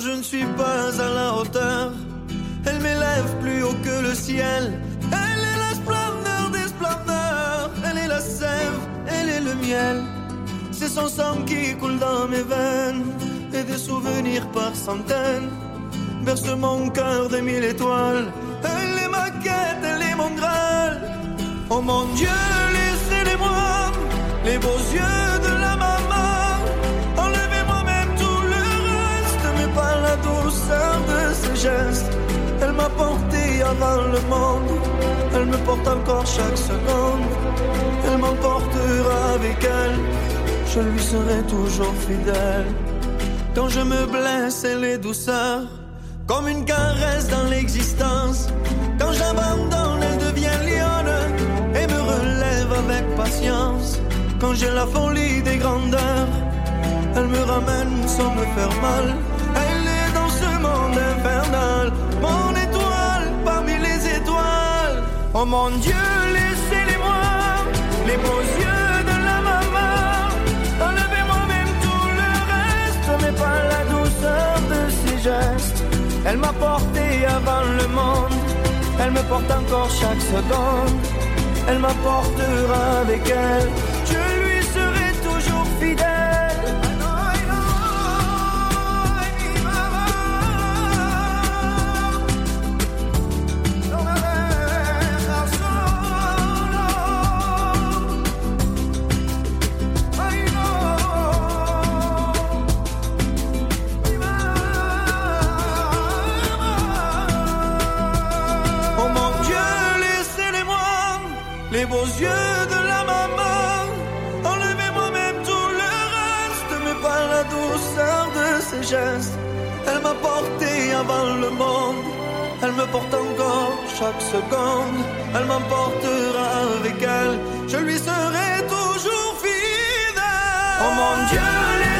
je ne suis pas à la hauteur. Elle m'élève plus haut que le ciel. Elle est la splendeur des splendeurs. Elle est la sève, elle est le miel. C'est son sang qui coule dans mes veines. Et des souvenirs par centaines. Berce mon cœur des mille étoiles. Elle est ma quête, elle est mon graal. Oh mon Dieu, laissez-les-moi, les beaux yeux douceur de ses gestes. Elle m'a porté avant le monde, elle me porte encore chaque seconde. Elle m'emportera avec elle, je lui serai toujours fidèle. Quand je me blesse, elle est douceur, comme une caresse dans l'existence. Quand j'abandonne, elle devient lionne et me relève avec patience. Quand j'ai la folie des grandeurs, elle me ramène sans me faire mal. Oh mon Dieu, laissez-les-moi, les beaux yeux de la maman. Enlevez-moi même tout le reste, mais pas la douceur de ses gestes. Elle m'a porté avant le monde, elle me porte encore chaque seconde. Elle m'apportera avec elle, beaux yeux de la maman. Enlevez-moi même tout le reste, mais pas la douceur de ses gestes. Elle m'a porté avant le monde, elle me porte encore chaque seconde. Elle m'emportera avec elle, je lui serai toujours fidèle. Oh mon Dieu, laissez-les-moi,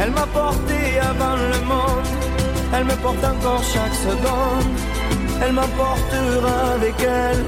Elle m'a porté avant le monde, elle me porte encore chaque seconde. Elle m'emportera avec elle,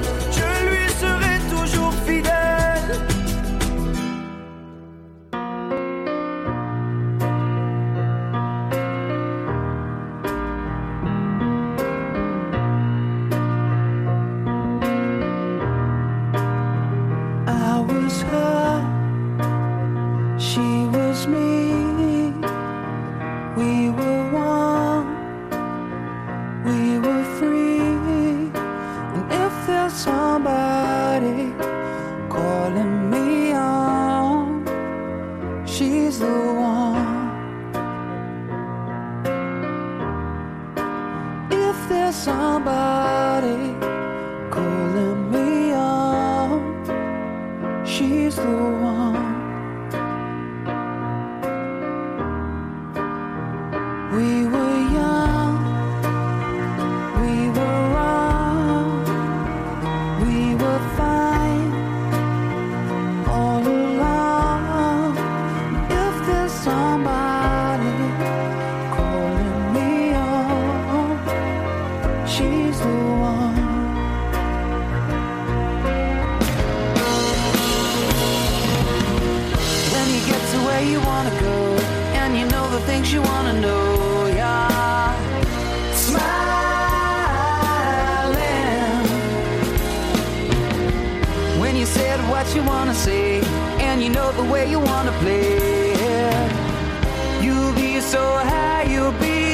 the way you wanna play, you'll be so high, you'll be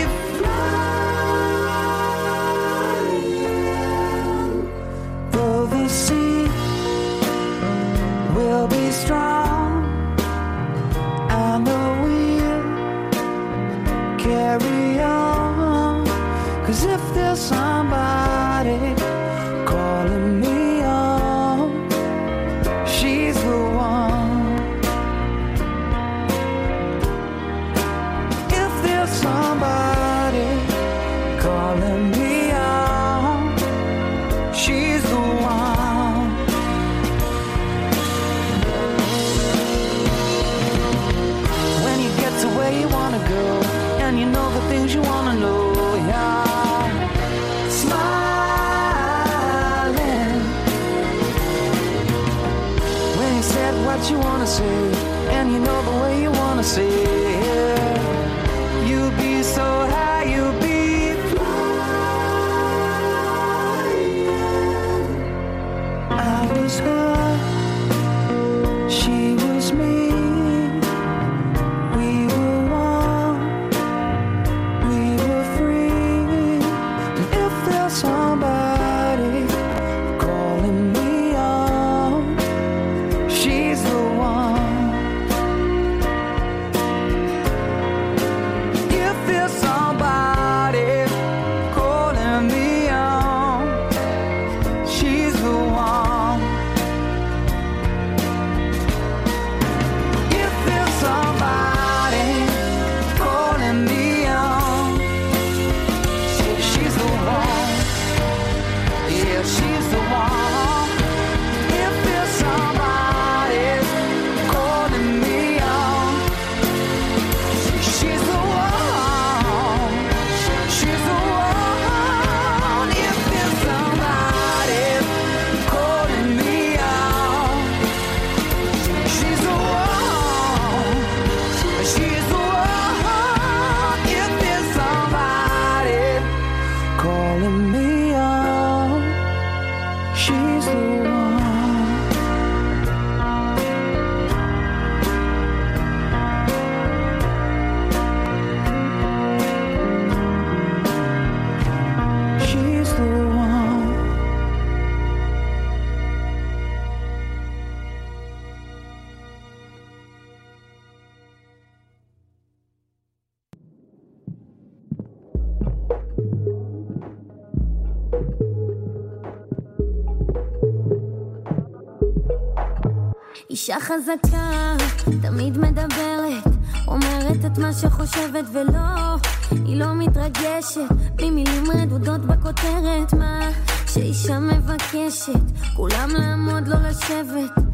חזקה, תמיד מדברת, אומרת את מה שחושבת ולא, היא לא מתרגשת, בלי מילים רדודות בכותרת, מה שאישה מבקשת, כולם לעמוד לא לשבת,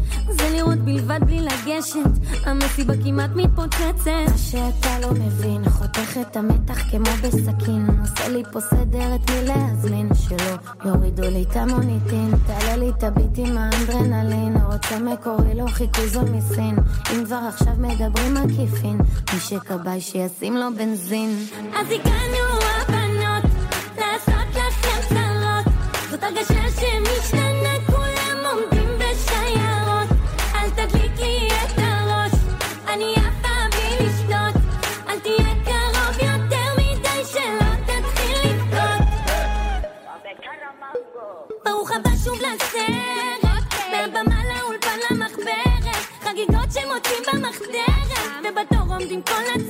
לראות בלבד בלי לגשת, המסיבה כמעט מתפוצצת. מה שאתה לא מבין, חותך את המתח כמו בסכין, עושה לי פה סדר את מי להזמין, שלא יורידו לי את המוניטין, תעלה לי את הביט עם האנדרנלין, רוצה מקורי לא חיכוי זול מסין, אם כבר עכשיו מדברים עקיפין, מי שכבאי שישים לו בנזין. אז הגענו I'm la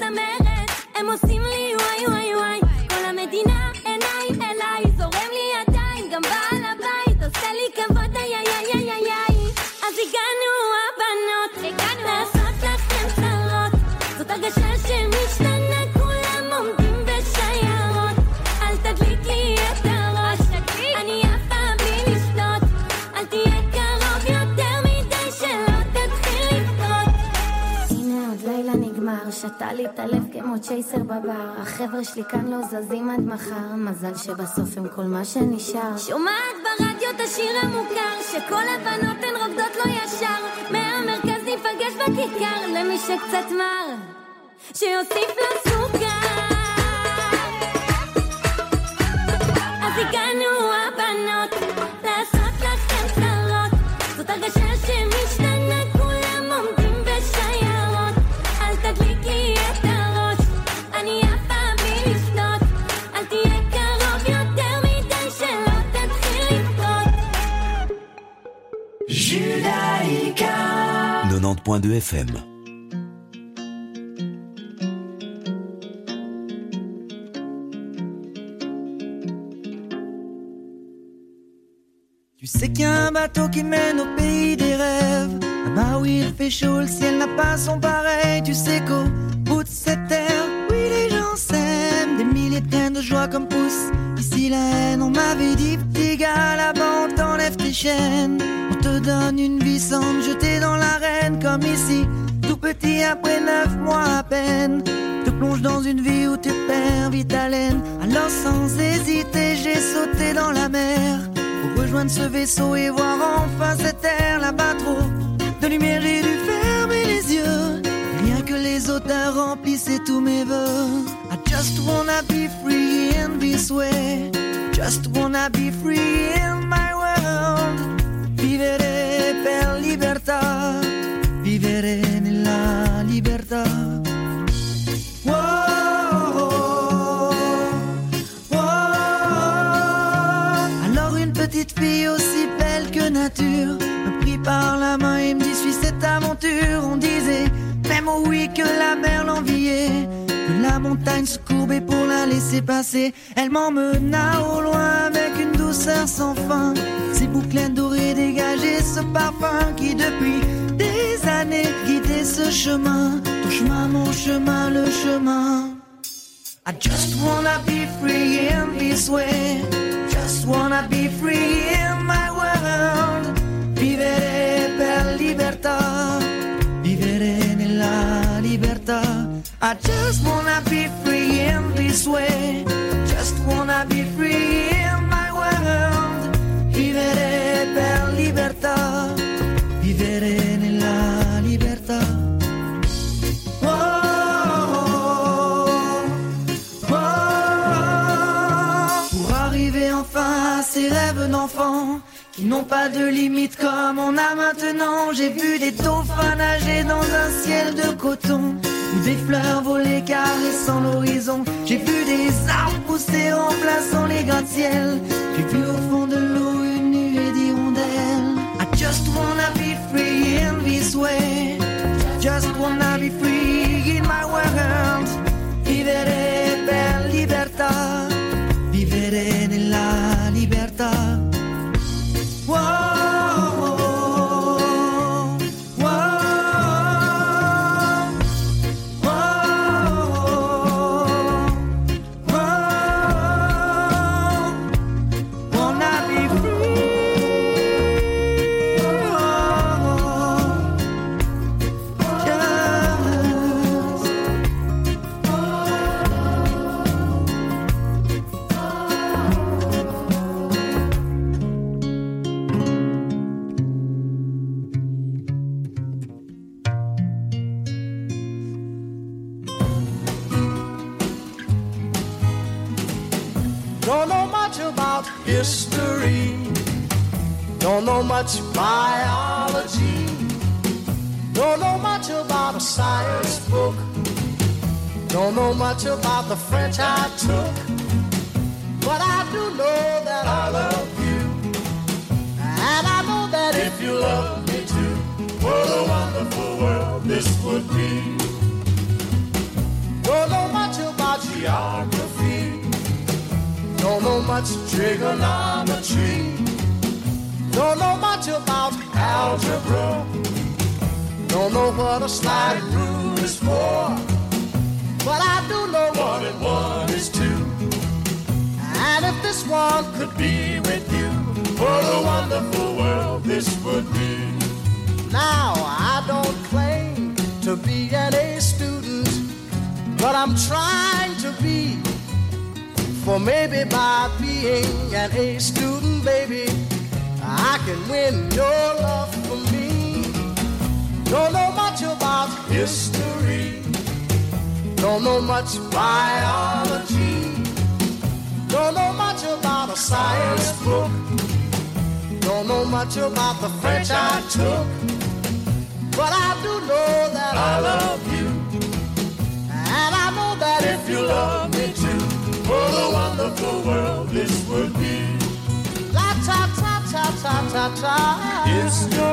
את הלב כמו צ'ייסר בבר. החבר'ה שלי כאן לא זזים עד מחר, מזל שבסוף הם כל מה שנשאר. שומעת ברדיו את השיר המוכר, שכל הבנות הן רוקדות לא ישר. מהמרכז ניפגש בכיכר, למי שקצת מר, שיוסיף לו סוכר. אז הגענו 90.2 FM. Tu sais qu'il y a un bateau qui mène au pays des rêves. Là-bas où il fait chaud, le ciel n'a pas son pareil. Tu sais qu'au bout de cette terre, oui, les gens s'aiment. Des milliers de joie comme poussent on m'avait dit, petit gars, là-bas, on t'enlève tes chaînes. On te donne une vie sans te jeter dans l'arène, comme ici, tout petit après neuf mois à peine. Te plonge dans une vie où tu perds vite haleine. Alors sans hésiter, j'ai sauté dans la mer. Pour rejoindre ce vaisseau et voir enfin cette terre là-bas trop de lumière et du fermer les yeux. Rien que les auteurs remplissaient tous mes voeux. I just wanna be free in this way. Just wanna be free in my world. Vivere per libertà, vivere nella libertà. Alors une petite fille aussi belle que nature me prit par la main et me dit suis cette aventure? On disait même oui que la mer l'enviait montagne se courbait pour la laisser passer. Elle m'emmena au loin avec une douceur sans fin. Ses boucles dorées dégageaient ce parfum qui depuis des années guidait ce chemin. Ton chemin, mon chemin, le chemin. I just wanna be free in this way. Just wanna be free in my world. Vivere per libertà. Vivere nella libertà. I just wanna be free in this way. Just wanna be free in my world. Vivere per libertà. Vivere nella libertà. Oh, oh, Pour arriver enfin à ces rêves d'enfant qui n'ont pas de limite comme on a maintenant. J'ai vu des dauphins nager dans un ciel de coton des fleurs volées caressant l'horizon. J'ai vu des arbres pousser remplaçant les gratte-ciel. J'ai vu au fond de l'eau une nuée d'hirondelles. I just wanna be free in this way. Just wanna be free in my world. Vivere per libertà. Vivere nella ta-ta. It's no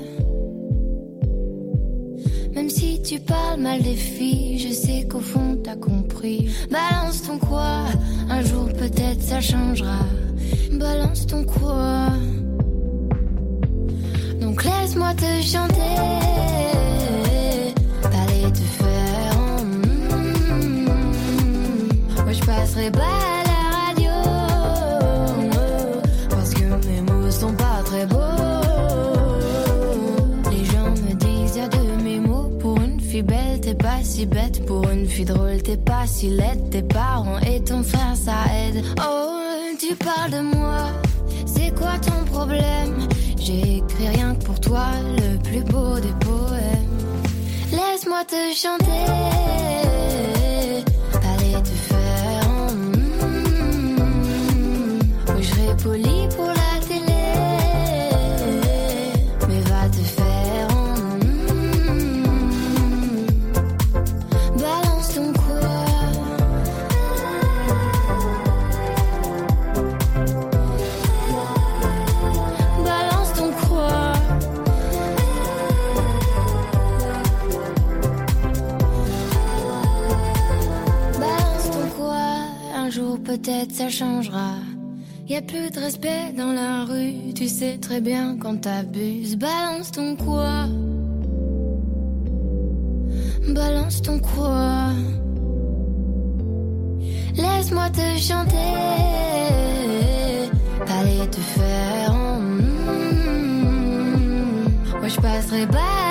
Même si tu parles mal des filles, je sais qu'au fond t'as compris. Balance ton quoi, un jour peut-être ça changera. Balance ton quoi. Donc laisse-moi te chanter. Allez te faire. Mm, Moi je passerai pas Fille belle, t'es pas si bête. Pour une fille drôle, t'es pas si laide. Tes parents et ton frère, ça aide. Oh, tu parles de moi. C'est quoi ton problème? J'ai écrit rien que pour toi, le plus beau des poèmes. Laisse-moi te chanter. Peut-être ça changera. Y a plus de respect dans la rue. Tu sais très bien quand t'abuses. Balance ton quoi? Balance ton quoi? Laisse-moi te chanter. Allez te faire. mm, Moi je passerai pas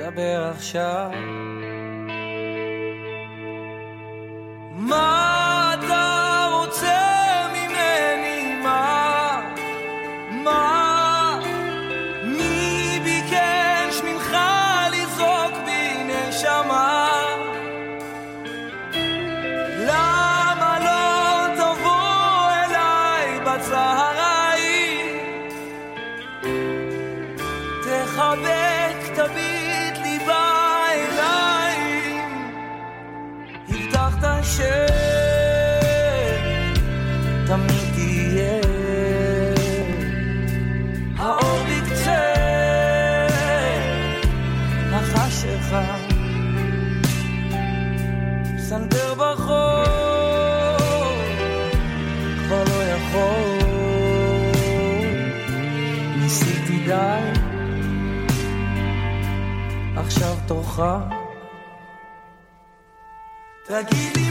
דבר עכשיו. מה בטוחה. תגידי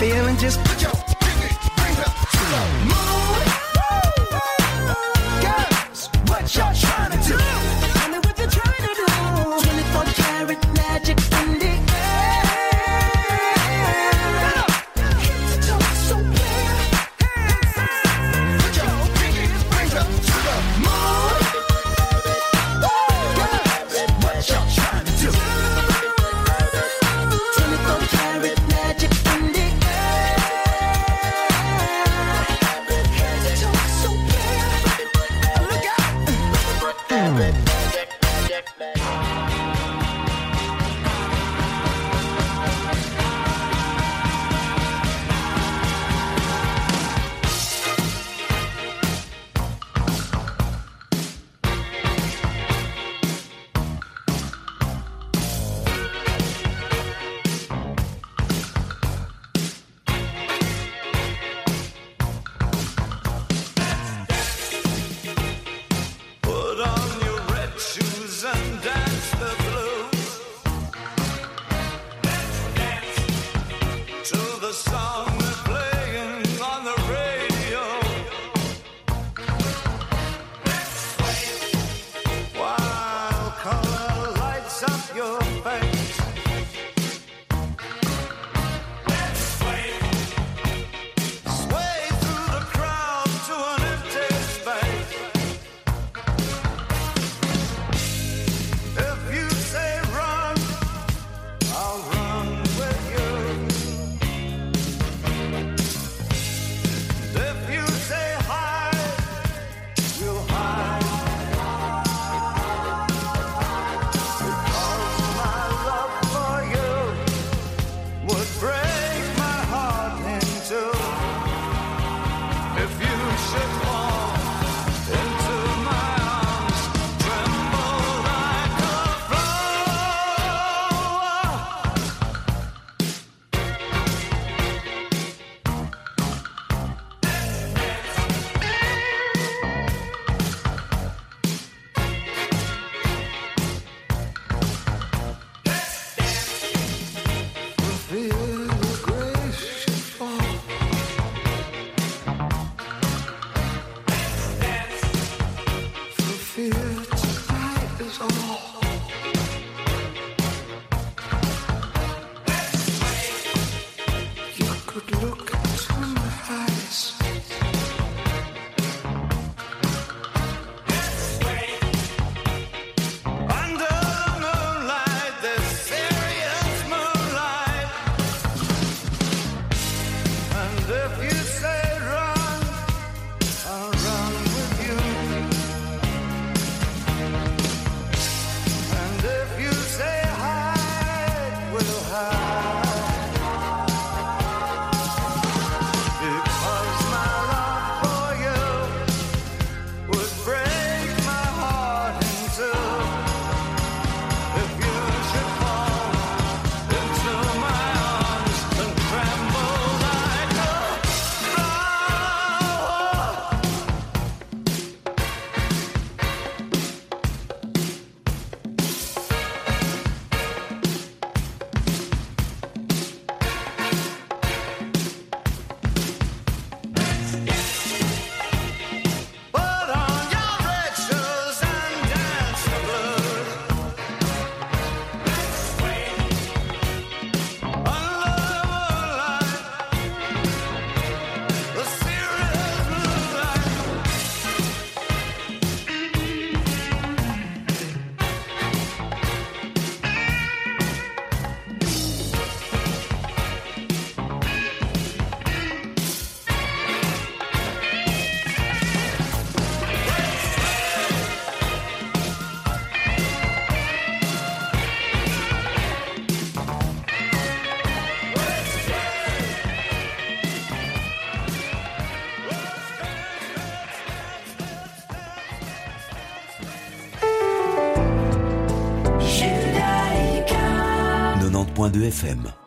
feeling, just put your de FM.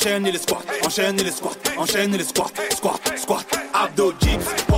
enchaîne les squats, enchaîne les squats, enchaîne les squats, squat, squat, abdos, dips,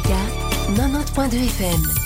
Judaïka 90.2 FM.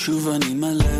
שוב אני מלא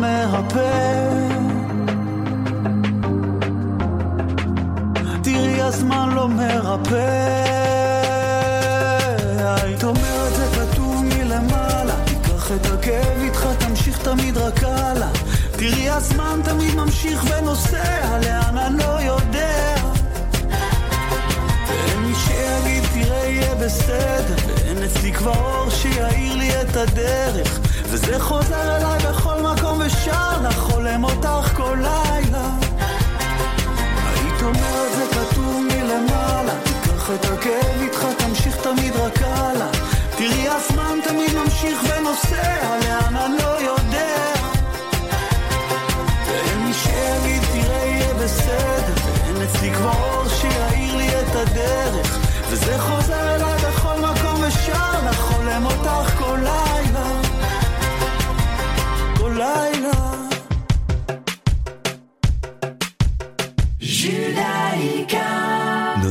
מרפא תראי הזמן לא מרפא. היית אומרת זה כתוב מלמעלה. תיקח את הכאב איתך תמשיך תמיד רק הלאה. תראי הזמן תמיד ממשיך ונוסע לאן אני לא יודע. ואין מי שיגיד תראה יהיה בסדר. ואין אצלי כבר אור שיאיר לי את הדרך. וזה חוזר אליי בכל מקום ושר לך חולם אותך כל לילה. היית אומרת זה כתוב מלמעלה. תיקח את הכאב איתך תמשיך תמיד רק הלאה. תראי הזמן תמיד ממשיך ונוסע לאן אני לא יודע. ואין מי שיגיד תראה יהיה בסדר. ואין אצלי כבר אור שיאיר לי את הדרך. וזה חוזר אליי בכל מקום ושר לך חולם אותך כל לילה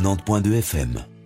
90.2 FM.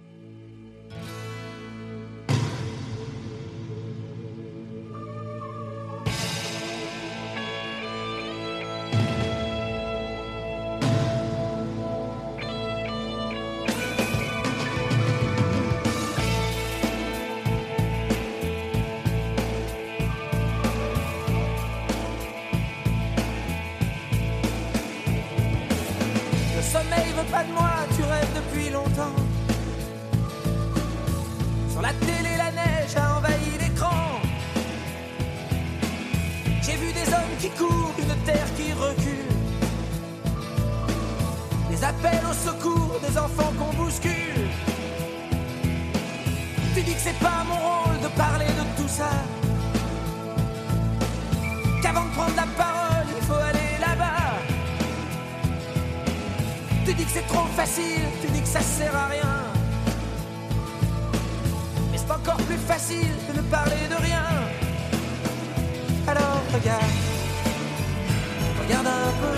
Dis que c'est trop facile, tu dis que ça sert à rien. Mais c'est encore plus facile de ne parler de rien. Alors regarde, regarde un peu.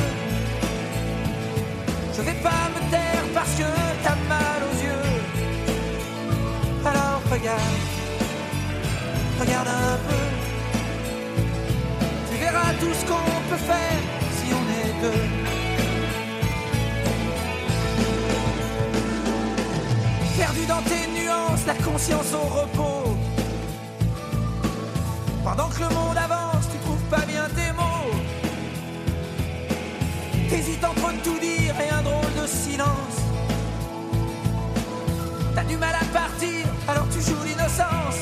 Je vais pas me taire parce que t'as mal aux yeux. Alors regarde, regarde un peu. Tu verras tout ce qu'on peut faire si on est deux. perdu dans tes nuances, la conscience au repos. Pendant que le monde avance, tu trouves pas bien tes mots. T'hésites entre tout dire et un drôle de silence. T'as du mal à partir, alors tu joues l'innocence.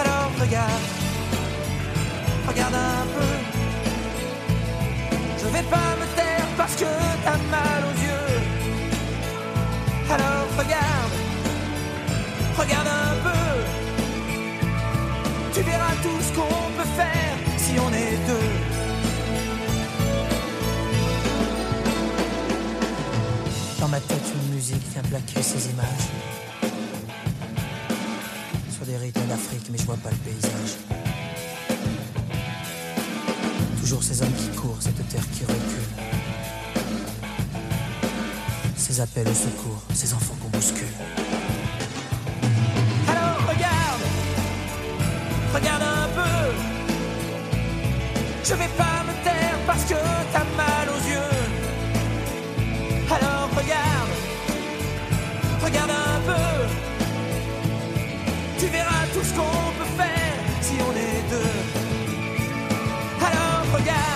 Alors regarde, regarde un peu. Je vais pas me taire parce que t'as mal aux yeux. Alors Regarde un peu, tu verras tout ce qu'on peut faire si on est deux. Dans ma tête, une musique vient plaquer ces images. Sur des rythmes d'Afrique, mais je vois pas le paysage. Toujours ces hommes qui courent, cette terre qui recule. Ces appels au secours, ces enfants Alors regarde, regarde un peu. Je vais pas me taire parce que t'as mal aux yeux. Alors regarde, regarde un peu. Tu verras tout ce qu'on peut faire si on est deux. Alors regarde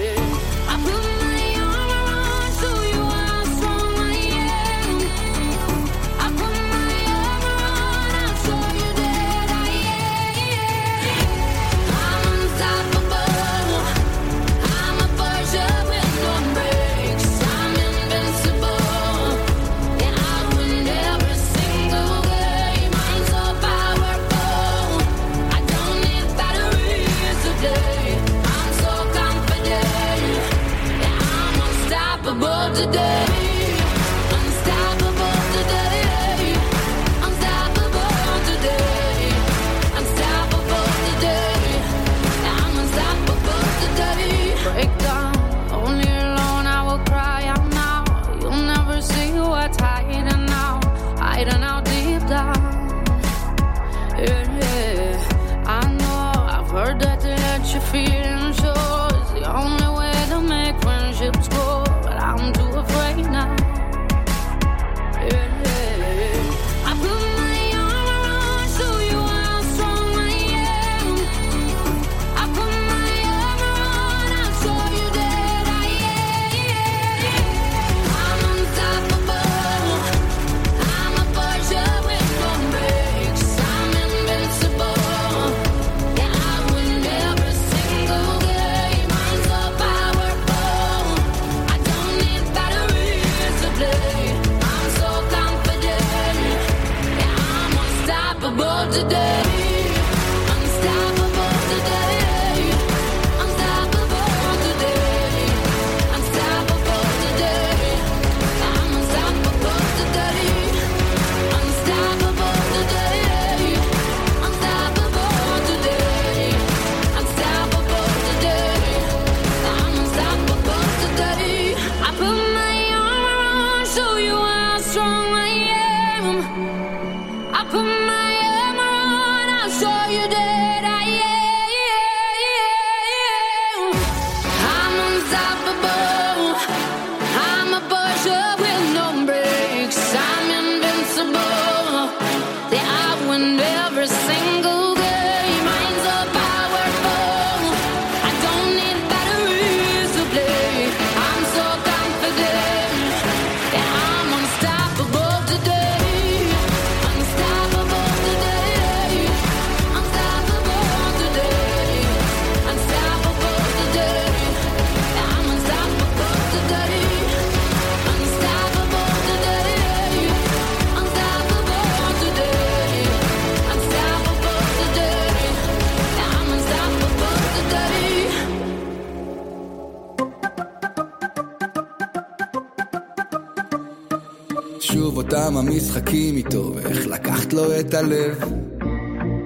אותם המשחקים איתו, ואיך לקחת לו את הלב.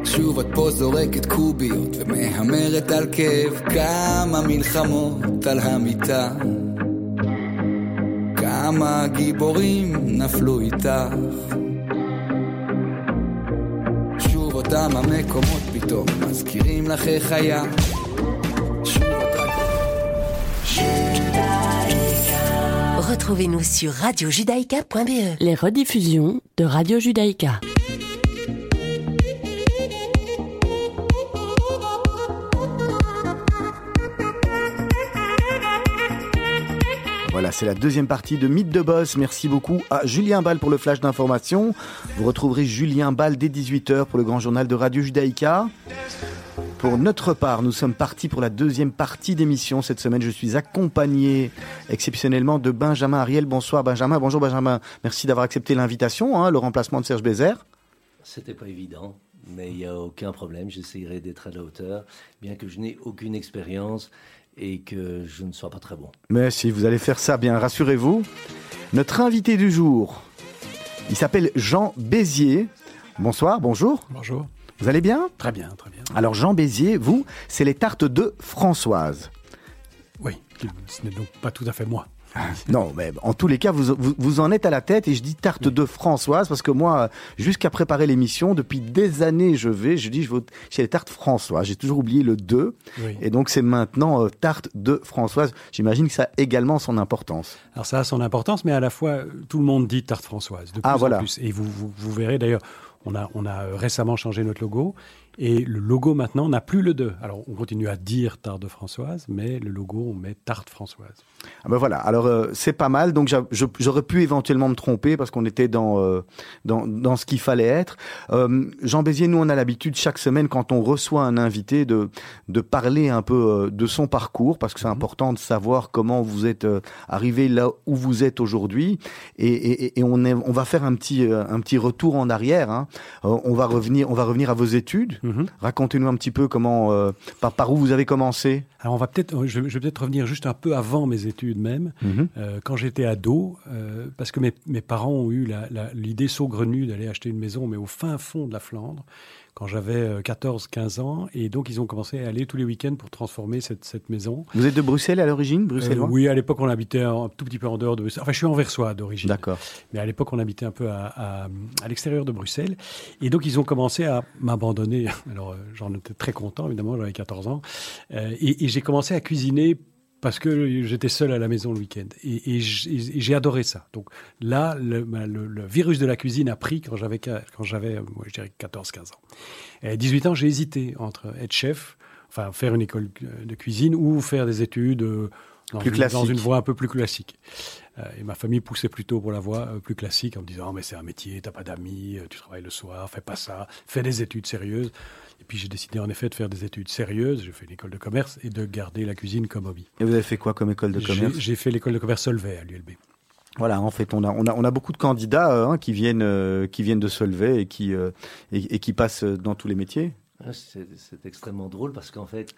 שוב את פה זורקת קוביות ומהמרת על כאב. כמה מלחמות על המיטה. כמה גיבורים נפלו איתך. שוב אותם המקומות פתאום מזכירים לך איך היה Retrouvez-nous sur radiojudaïka.be. Les rediffusions de Radio Judaïka. Voilà, c'est la deuxième partie de Mythe de Boss. Merci beaucoup à Julien Ball pour le flash d'information. Vous retrouverez Julien Ball dès 18h pour le grand journal de Radio Judaïka. Pour notre part, nous sommes partis pour la deuxième partie d'émission. Cette semaine, je suis accompagné exceptionnellement de Benjamin Ariel. Bonsoir Benjamin. Bonjour Benjamin. Merci d'avoir accepté l'invitation, hein, le remplacement de Serge Bézère. C'était pas évident, mais il n'y a aucun problème. J'essayerai d'être à la hauteur, bien que je n'ai aucune expérience et que je ne sois pas très bon. Mais si vous allez faire ça, bien rassurez-vous. Notre invité du jour, il s'appelle Jean Bézier. Bonsoir, bonjour. Bonjour. Vous allez bien? Très bien, très bien. Alors Jean Bézier, vous, c'est les tartes de Françoise. Oui, ce n'est donc pas tout à fait moi. Non, mais en tous les cas, vous, vous, vous en êtes à la tête et je dis tarte de Françoise parce que moi, jusqu'à préparer l'émission, depuis des années, je vais, je dis, je vais chez les tartes Françoise. J'ai toujours oublié le 2 Oui. et donc c'est maintenant euh, tarte de Françoise. J'imagine que ça a également son importance. Alors ça a son importance, mais à la fois, tout le monde dit tarte Françoise, de plus Ah, en voilà. plus. Et vous, vous, vous verrez d'ailleurs, on a, euh, récemment changé notre logo. Et le logo maintenant n'a plus le 2. Alors on continue à dire tarte de Françoise, mais le logo, on met tarte Françoise. Ah ben voilà, alors euh, c'est pas mal, donc j'aurais pu éventuellement me tromper parce qu'on était dans, euh, dans, dans ce qu'il fallait être. Euh, Jean Bézier, nous on a l'habitude chaque semaine quand on reçoit un invité de, de parler un peu de son parcours parce que c'est important de savoir comment vous êtes arrivé là où vous êtes aujourd'hui et, et, et on, est, on va faire un petit, un petit retour en arrière. hein. On, va revenir, on va revenir à vos études. Racontez-nous un petit peu comment, euh, par, par où vous avez commencé. Alors on va peut-être, je, je vais peut-être revenir juste un peu avant mes études même, Mhm. Euh, quand j'étais ado, euh, parce que mes, mes parents ont eu l'idée saugrenue d'aller acheter une maison, mais au fin fond de la Flandre, quand j'avais 14-15 ans, et donc ils ont commencé à aller tous les week-ends pour transformer cette, cette maison. Vous êtes de Bruxelles à l'origine, Euh, Bruxellois oui, à l'époque, on habitait un tout petit peu en dehors de. Enfin, je suis anversois d'origine. D'accord. Mais à l'époque, on habitait un peu à, à- à l'extérieur de Bruxelles. Et donc, ils ont commencé à m'abandonner. Alors, euh, j'en étais très content, évidemment, j'avais 14 ans. Euh, et et j'ai commencé à cuisiner parce que j'étais seul à la maison le week-end. Et, j'ai adoré ça. Donc là, le, le- le virus de la cuisine a pris quand j'avais, quand je dirais 14-15 ans. Et à 18 ans, j'ai hésité entre être chef, enfin faire une école euh, de cuisine ou faire des études euh, dans, Plus une, dans une voie un peu plus classique. Euh, et ma famille poussait plutôt pour la voie plus classique en me disant Oh, mais c'est un métier, t'as pas d'amis, tu travailles le soir, fais pas ça, fais des études sérieuses. Et puis j'ai décidé en effet de faire des études sérieuses. J'ai fait l'école de commerce et de garder la cuisine comme hobby. Et vous avez fait quoi comme école de commerce? J'ai fait l'école de commerce Solvay à l'ULB. Voilà, en fait, on a, on a, on a beaucoup de candidats euh, hein, qui, viennent, euh, qui viennent de lever et qui, euh, et, et qui passent dans tous les métiers. Ah, C'est c'est extrêmement drôle parce qu'en fait,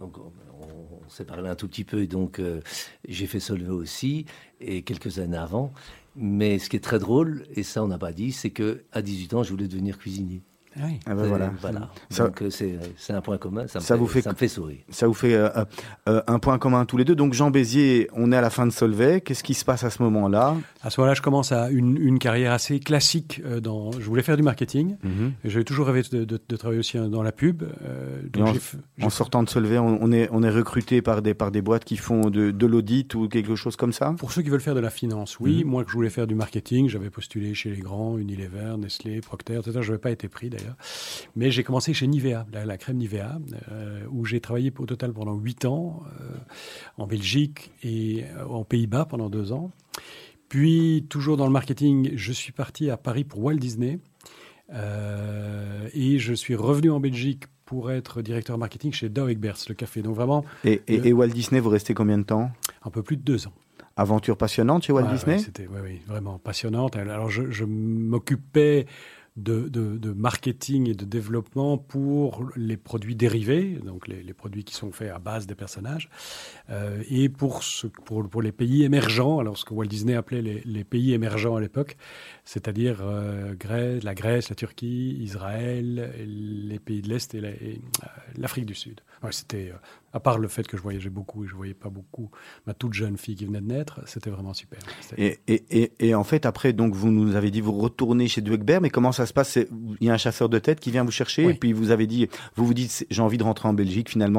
donc, on, on- on s'est parlé un tout petit peu et donc euh, j'ai fait Solvay aussi et quelques années avant. Mais ce qui est très drôle, et ça on n'a pas dit, c'est que à 18 ans, je voulais devenir cuisinier. Ah ben Et voilà. voilà. Ça- Donc euh, c'est c'est un point commun. Ça me, Ça fait, vous fait- ça me fait sourire. Ça vous fait euh, euh, euh, un point commun tous les deux. Donc Jean Bézier, on est à la fin de Solvay. Qu'est-ce qui se passe à ce moment-là? À ce moment-là, je commence à une, une carrière assez classique. euh, dans, je voulais faire du marketing. Mhm. J'avais toujours rêvé de, de- de travailler aussi dans la pub. euh, donc en, sortant de Solvay, on, on est, on est recruté par des, par des boîtes qui font de, de l'audit ou quelque chose comme ça? Pour ceux qui veulent faire de la finance, oui. Mhm. Moi, que je voulais faire du marketing, j'avais postulé chez les grands, Unilever, Nestlé, Procter, etc. Je n'avais pas été pris d'ailleurs. Mais j'ai commencé chez Nivea, la, la crème Nivea, euh, où j'ai travaillé au total pendant 8 ans, euh, en Belgique et euh, aux Pays-Bas pendant 2 ans. Puis, toujours dans le marketing, je suis parti à Paris pour Walt Disney. Euh, et je suis revenu en Belgique pour être directeur marketing chez Dow Egberts, le café. Donc vraiment, et, et, le- et Walt Disney, vous restez combien de temps? Un peu plus de deux ans. Aventure passionnante chez Walt Disney? ouais, C'était ouais, ouais, vraiment passionnante. Alors, je, je m'occupais de, marketing et de développement pour les produits dérivés, donc les, produits qui sont faits à base des personnages, euh, et pour, les pays émergents, alors ce que Walt Disney appelait les, pays émergents à l'époque, c'est-à-dire euh, la Grèce, la Turquie, Israël, les pays de l'Est et euh, l'Afrique du Sud. C'était, euh, à part le fait que je voyageais beaucoup et je voyais pas beaucoup ma toute jeune fille qui venait de naître, c'était vraiment super. Et, et, et, et, en fait, après, donc vous nous avez dit vous retournez chez Dueckberg, mais comment ça se passe? Il y a un chasseur de tête qui vient vous chercher Oui. et puis vous avez dit, vous vous dites j'ai envie de rentrer en Belgique finalement.